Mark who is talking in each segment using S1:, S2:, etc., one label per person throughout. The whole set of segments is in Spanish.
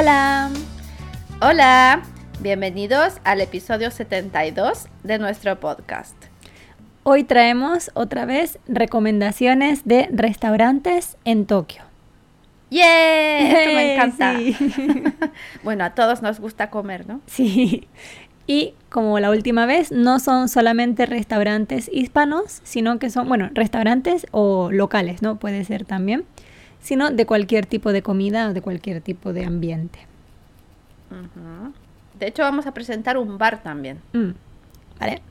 S1: Hola.
S2: Hola. Bienvenidos al episodio 72 de nuestro podcast.
S1: Hoy traemos otra vez recomendaciones de restaurantes en Tokio.
S2: ¡Yeah! Esto me encanta. bueno, a todos nos gusta comer, ¿no?
S1: Sí. Y como la última vez, no son solamente restaurantes hispanos, sino que son, bueno, restaurantes o locales, ¿no? Puede ser también sino de cualquier tipo de comida o de cualquier tipo de ambiente.
S2: De hecho, vamos a presentar un bar también.
S1: Mm, ¿Vale?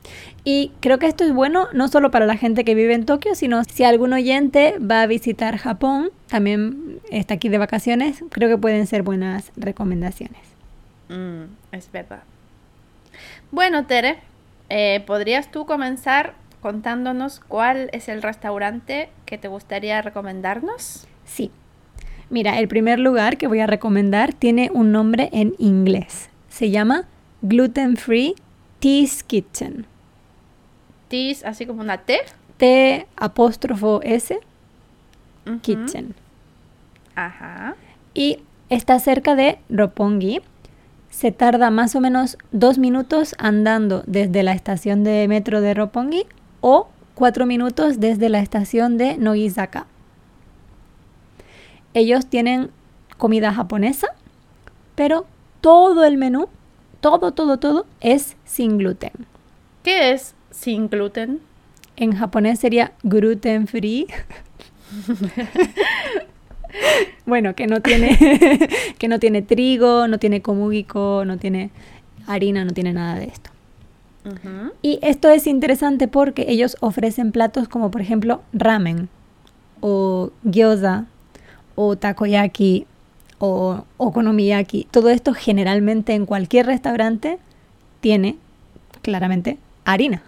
S1: Y creo que esto es bueno no solo para la gente que vive en Tokio, sino si algún oyente va a visitar Japón, también está aquí de vacaciones, creo que pueden ser buenas recomendaciones.
S2: Mm, es verdad. Bueno, Tere, eh, ¿podrías tú comenzar contándonos cuál es el restaurante que te gustaría recomendarnos?
S1: Sí. Mira, el primer lugar que voy a recomendar tiene un nombre en inglés. Se llama Gluten Free Tea's Kitchen.
S2: Tea's, así como una T.
S1: T apóstrofo S. Kitchen.
S2: Ajá.
S1: Y está cerca de Roppongi. Se tarda más o menos dos minutos andando desde la estación de metro de Roppongi o cuatro minutos desde la estación de Nogizaka. Ellos tienen comida japonesa, pero todo el menú, todo, todo, todo es sin gluten.
S2: ¿Qué es sin gluten?
S1: En japonés sería gluten free. bueno, que no tiene que no tiene trigo, no tiene komugiko, no tiene harina, no tiene nada de esto. Y esto es interesante porque ellos ofrecen platos como por ejemplo ramen o gyoza o takoyaki o okonomiyaki. Todo esto generalmente en cualquier restaurante tiene claramente harina.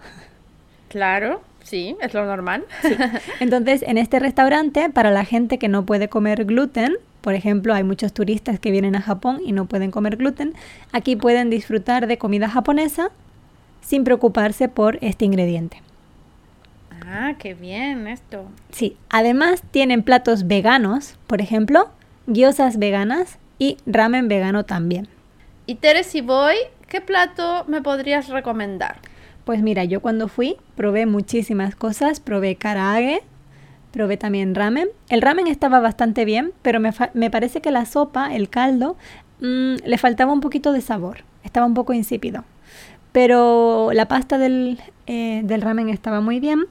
S2: Claro, sí, es lo normal.
S1: Entonces, en este restaurante, para la gente que no puede comer gluten, por ejemplo, hay muchos turistas que vienen a Japón y no pueden comer gluten, aquí pueden disfrutar de comida japonesa sin preocuparse por este ingrediente.
S2: Ah, qué bien esto.
S1: Sí, además tienen platos veganos, por ejemplo, gyozas veganas y ramen vegano también.
S2: Y Tere, si voy, ¿qué plato me podrías recomendar?
S1: Pues mira, yo cuando fui probé muchísimas cosas, probé karaage, probé también ramen. El ramen estaba bastante bien, pero me, parece que la sopa, el caldo, mm, le faltaba un poquito de sabor, estaba un poco insípido. Pero la pasta del, eh, del ramen estaba muy bien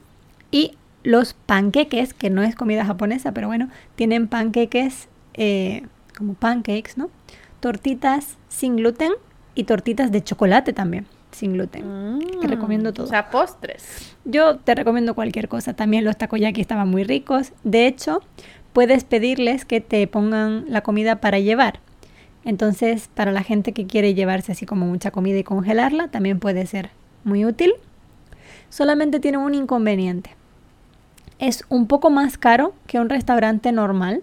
S1: y los panqueques, que no es comida japonesa, pero bueno, tienen panqueques eh, como pancakes, ¿no? Tortitas sin gluten y tortitas de chocolate también sin gluten. te recomiendo mm, todo.
S2: O sea, postres.
S1: Yo te recomiendo cualquier cosa. También los takoyaki estaban muy ricos. De hecho, puedes pedirles que te pongan la comida para llevar. Entonces, para la gente que quiere llevarse así como mucha comida y congelarla, también puede ser muy útil. Solamente tiene un inconveniente es un poco más caro que un restaurante normal.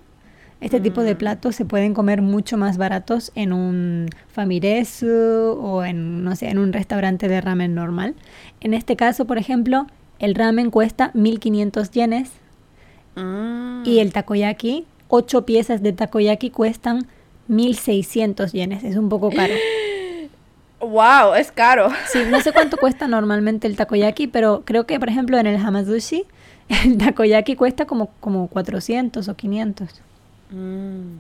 S1: Este tipo de mm. platos se pueden comer mucho más baratos en un famiresu o en, no sé, en un restaurante de ramen normal. En este caso, por ejemplo, el ramen cuesta 1500 yenes
S2: mm.
S1: y el takoyaki, 8 piezas de takoyaki cuestan 1600 yenes. Es un poco caro.
S2: ¡Wow! Es caro.
S1: Sí, no sé cuánto cuesta normalmente el takoyaki, pero creo que, por ejemplo, en el hamazushi el takoyaki cuesta como, como 400 o 500.
S2: Mm.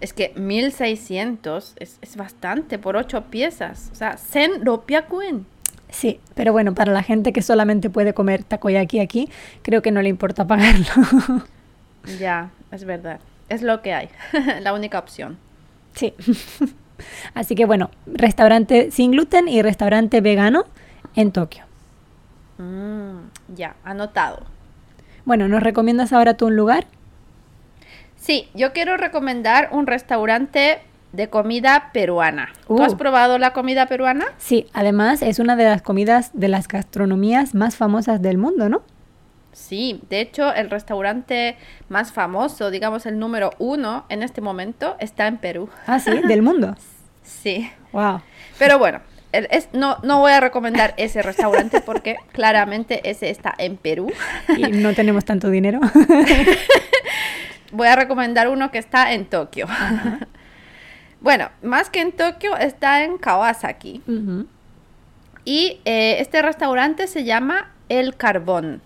S2: Es que 1600 es, es bastante por 8 piezas. O sea, sen ropiakuen.
S1: Sí, pero bueno, para la gente que solamente puede comer takoyaki aquí, creo que no le importa pagarlo.
S2: ya, es verdad. Es lo que hay. la única opción.
S1: Sí. Así que bueno, restaurante sin gluten y restaurante vegano en Tokio.
S2: Mm, ya, anotado.
S1: Bueno, ¿nos recomiendas ahora tú un lugar?
S2: Sí, yo quiero recomendar un restaurante de comida peruana. ¿Tú has uh. probado la comida peruana?
S1: Sí, además es una de las comidas de las gastronomías más famosas del mundo, ¿no?
S2: Sí, de hecho el restaurante más famoso, digamos el número uno en este momento, está en Perú.
S1: Ah, sí, del mundo.
S2: sí.
S1: Wow.
S2: Pero bueno, es, no, no voy a recomendar ese restaurante porque claramente ese está en Perú.
S1: Y no tenemos tanto dinero.
S2: voy a recomendar uno que está en Tokio. Bueno, más que en Tokio, está en Kawasaki. Y eh, este restaurante se llama El Carbón.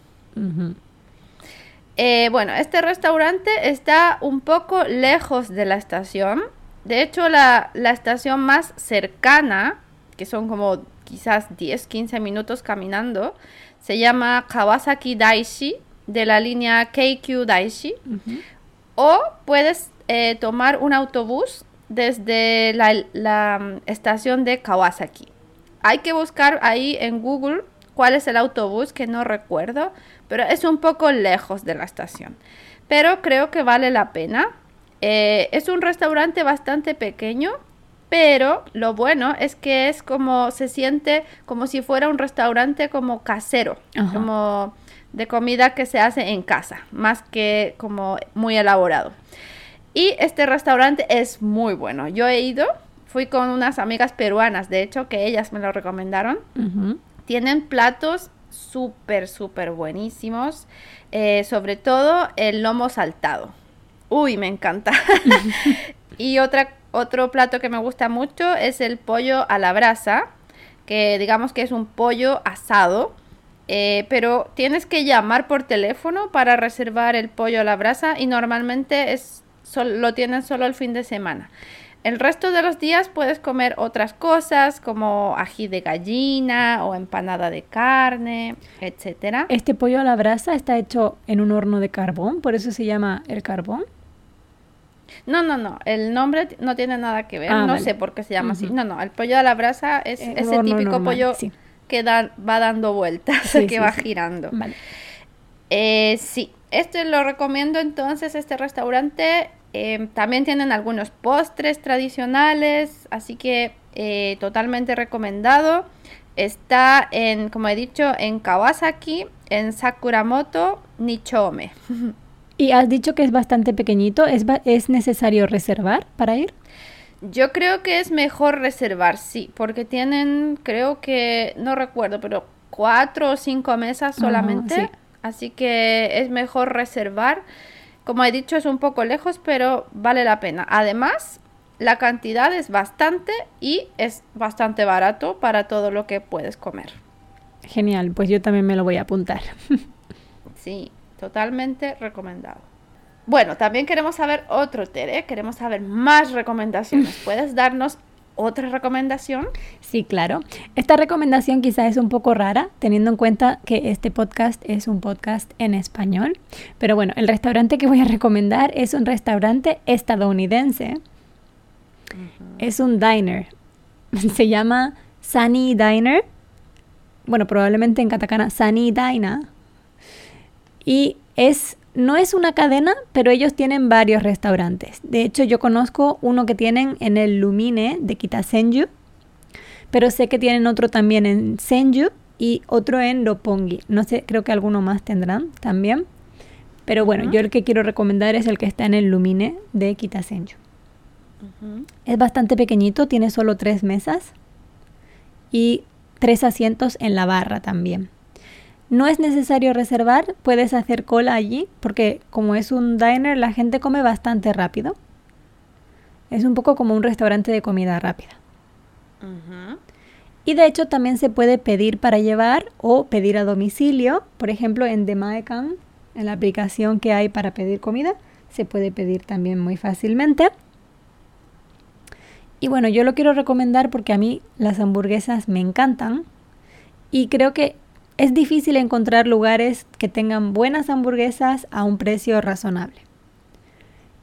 S2: Eh, bueno, este restaurante está un poco lejos de la estación. De hecho, la, la estación más cercana, que son como quizás 10, 15 minutos caminando, se llama Kawasaki Daishi, de la línea KQ Daishi. O puedes eh, tomar un autobús desde la, la, mm, estación de Kawasaki. Hay que buscar ahí en Google cuál es el autobús, que no recuerdo, pero es un poco lejos de la estación. Pero creo que vale la pena. Eh, es un restaurante bastante pequeño, pero lo bueno es que es como, se siente como si fuera un restaurante como casero,
S1: Ajá.
S2: como de comida que se hace en casa, más que como muy elaborado. Y este restaurante es muy bueno. Yo he ido, fui con unas amigas peruanas, de hecho, que ellas me lo recomendaron. Tienen platos súper, súper buenísimos. eh, sobre todo el lomo saltado. Uy, me encanta. y otra, otro plato que me gusta mucho es el pollo a la brasa, que digamos que es un pollo asado. eh, pero tienes que llamar por teléfono para reservar el pollo a la brasa y normalmente es, lo tienen solo el fin de semana. El resto de los días puedes comer otras cosas como ají de gallina o empanada de carne, etcétera.
S1: Este pollo a la brasa está hecho en un horno de carbón, por eso se llama el carbón.
S2: No, no, no, el nombre no tiene nada que ver,
S1: Ah,
S2: no
S1: vale.
S2: sé por qué se llama así. No, no, el pollo a la brasa es
S1: Eh,
S2: ese típico
S1: normal,
S2: pollo
S1: sí.
S2: que da- va dando vueltas,
S1: Sí,
S2: que
S1: sí,
S2: va girando.
S1: Vale.
S2: Eh, sí, este lo recomiendo entonces, este restaurante. eh, también tienen algunos postres tradicionales, así que eh, totalmente recomendado. Está en, como he dicho, en Kawasaki, en Sakuramoto, Nichome.
S1: Y has dicho que es bastante pequeñito, ¿es, necesario reservar para ir?
S2: Yo creo que es mejor reservar, sí, porque tienen, creo que, no recuerdo, pero cuatro o cinco mesas solamente.
S1: sí.
S2: Así que es mejor reservar. Como he dicho, es un poco lejos, pero vale la pena. Además, la cantidad es bastante y es bastante barato para todo lo que puedes comer.
S1: Genial, pues yo también me lo voy a apuntar.
S2: Sí, totalmente recomendado. Bueno, también queremos saber otro, Tere. Queremos saber más recomendaciones. ¿Puedes darnos otra recomendación?
S1: Sí, claro. Esta recomendación quizás es un poco rara, teniendo en cuenta que este podcast es un podcast en español. Pero bueno, el restaurante que voy a recomendar es un restaurante estadounidense. Es un diner. Se llama Sunny Diner. Bueno, probablemente en katakana Sunny Dina. Y es no es una cadena, pero ellos tienen varios restaurantes. De hecho, yo conozco uno que tienen en el Lumine de Kitasenju, pero sé que tienen otro también en Senju y otro en Roppongi. No sé, creo que alguno más tendrán también. Pero bueno, yo el que quiero recomendar es el que está en el Lumine de Kitasenju. Es bastante pequeñito, tiene solo tres mesas y tres asientos en la barra también. No es necesario reservar, puedes hacer cola allí porque como es un diner la gente come bastante rápido. Es un poco como un restaurante de comida rápida. Y de hecho también se puede pedir para llevar o pedir a domicilio. Por ejemplo, en Demaekan, en la aplicación que hay para pedir comida, se puede pedir también muy fácilmente. Y bueno, yo lo quiero recomendar porque a mí las hamburguesas me encantan. Y creo que es difícil encontrar lugares que tengan buenas hamburguesas a un precio razonable.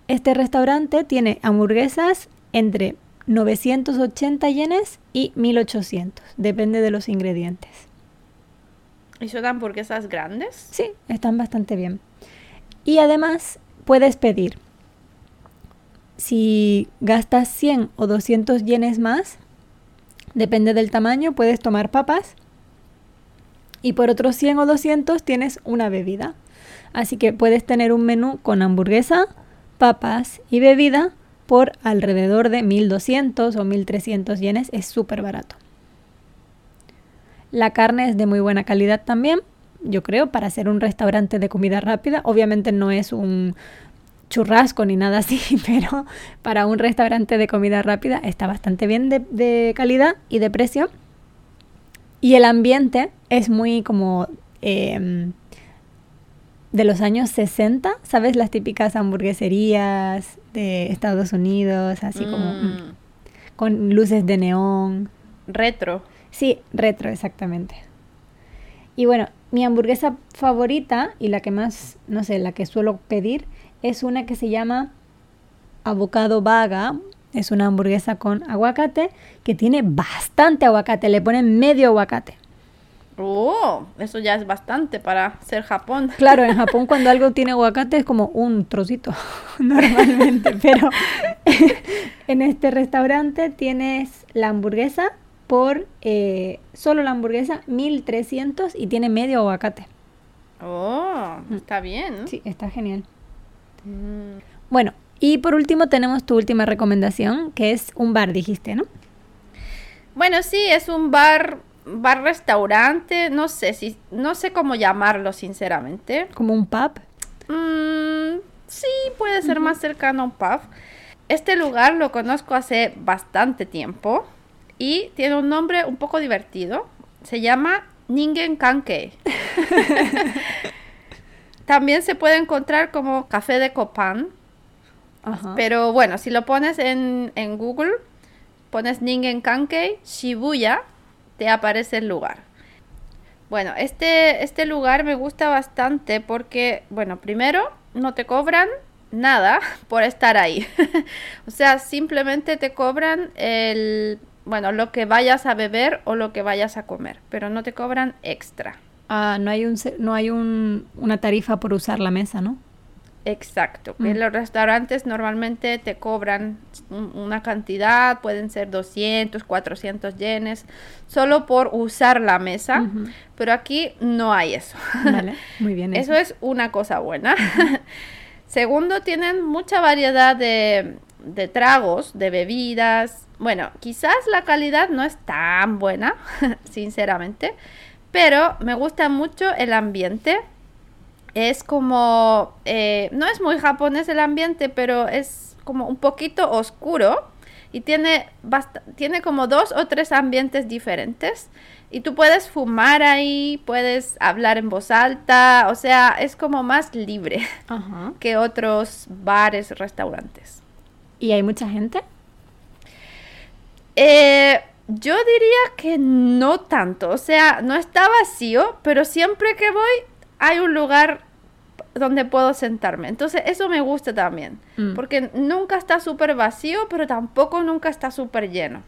S1: Este restaurante tiene hamburguesas entre 980 yenes y 1800, depende de los ingredientes.
S2: ¿Y son hamburguesas grandes?
S1: Sí, están bastante bien. Y además puedes pedir, si gastas 100 o 200 yenes más, depende del tamaño, puedes tomar papas. Y por otros 100 o 200 tienes una bebida. Así que puedes tener un menú con hamburguesa, papas y bebida por alrededor de 1200 o 1300 yenes. Es súper barato. La carne es de muy buena calidad también, yo creo, para ser un restaurante de comida rápida. Obviamente no es un churrasco ni nada así, pero para un restaurante de comida rápida está bastante bien de, de calidad y de precio. Y el ambiente es muy como em, de los años 60, ¿sabes? Las típicas hamburgueserías de Estados Unidos, así como mm,
S2: Mm,
S1: con luces de neón.
S2: retro.
S1: Sí, retro, exactamente. Y bueno, mi hamburguesa favorita y la que más, no sé, la que suelo pedir es una que se llama Avocado Vaga. Es una hamburguesa con aguacate que tiene bastante aguacate, le ponen medio aguacate.
S2: Oh, eso ya es bastante para ser Japón.
S1: Claro, en Japón cuando algo tiene aguacate es como un trocito normalmente, pero en este restaurante tienes la hamburguesa por eh, solo la hamburguesa 1300 y tiene medio aguacate.
S2: Oh, está bien.
S1: Sí, está genial.
S2: Mm,
S1: Bueno, y por último tenemos tu última recomendación, que es un bar, dijiste, ¿no?
S2: Bueno, sí, es un bar, bar restaurante, no sé si, no sé cómo llamarlo sinceramente.
S1: Como un pub.
S2: Mm, sí, puede ser más cercano a un pub. Este lugar lo conozco hace bastante tiempo y tiene un nombre un poco divertido. Se llama Ningen Kankei. También se puede encontrar como café de Copan,
S1: Ajá.
S2: pero bueno, si lo pones en, en Google, pones Ningen Kankei Shibuya, te aparece el lugar. Bueno, este, este lugar me gusta bastante porque, bueno, primero no te cobran nada por estar ahí. o sea, simplemente te cobran el, bueno, lo que vayas a beber o lo que vayas a comer, pero no te cobran extra.
S1: Ah, no hay, un, no hay un, una tarifa por usar la mesa, ¿no?
S2: Exacto, que
S1: Mm.
S2: los restaurantes normalmente te cobran un- una cantidad, pueden ser 200, 400 yenes, solo por usar la mesa, pero aquí no hay eso.
S1: Vale, muy bien.
S2: Eso es una cosa buena. Segundo, tienen mucha variedad de, de tragos, de bebidas. Bueno, quizás la calidad no es tan buena, sinceramente, pero me gusta mucho el ambiente. Es como, eh, no es muy japonés el ambiente, pero es como un poquito oscuro y tiene, tiene como dos o tres ambientes diferentes. Y tú puedes fumar ahí, puedes hablar en voz alta, o sea, es como más libre que otros bares, restaurantes.
S1: ¿Y hay mucha gente?
S2: Eh, yo diría que no tanto, o sea, no está vacío, pero siempre que voy hay un lugar donde puedo sentarme. Entonces eso me gusta también,
S1: Mm.
S2: porque nunca está súper vacío, pero tampoco nunca está súper lleno.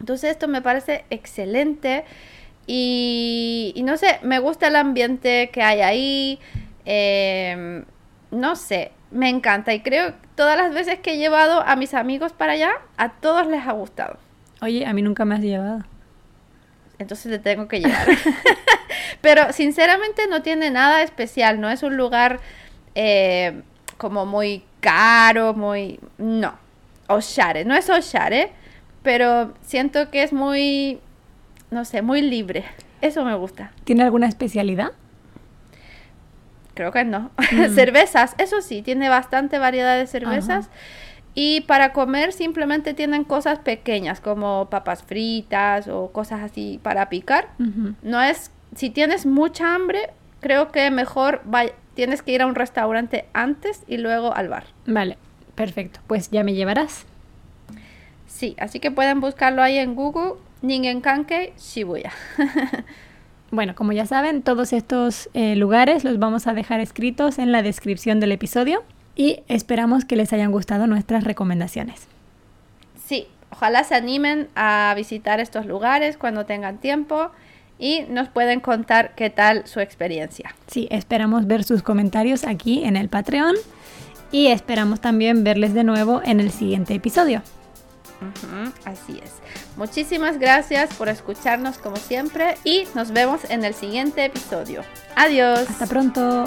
S2: Entonces esto me parece excelente y, y no sé, me gusta el ambiente que hay ahí, em, no sé, me encanta y creo que todas las veces que he llevado a mis amigos para allá, a todos les ha gustado.
S1: Oye, a mí nunca me has llevado.
S2: Entonces le tengo que llevar. Pero sinceramente no tiene nada especial, no es un lugar eh, como muy caro, muy... No, Oshare, no es Oshare, pero siento que es muy, no sé, muy libre. Eso me gusta.
S1: ¿Tiene alguna especialidad?
S2: Creo que no. cervezas, eso sí, tiene bastante variedad de cervezas. Y para comer simplemente tienen cosas pequeñas como papas fritas o cosas así para picar. No es, si tienes mucha hambre, creo que mejor tienes que ir a un restaurante antes y luego al bar.
S1: Vale, perfecto. Pues ya me llevarás.
S2: Sí, así que pueden buscarlo ahí en Google, Ningenkanke Shibuya.
S1: Bueno, como ya saben, todos estos eh, lugares los vamos a dejar escritos en la descripción del episodio y esperamos que les hayan gustado nuestras recomendaciones.
S2: Sí, ojalá se animen a visitar estos lugares cuando tengan tiempo y nos pueden contar qué tal su experiencia.
S1: Sí, esperamos ver sus comentarios aquí en el Patreon y esperamos también verles de nuevo en el siguiente episodio.
S2: Así es. Muchísimas gracias por escucharnos como siempre y nos vemos en el siguiente episodio. Adiós.
S1: Hasta pronto.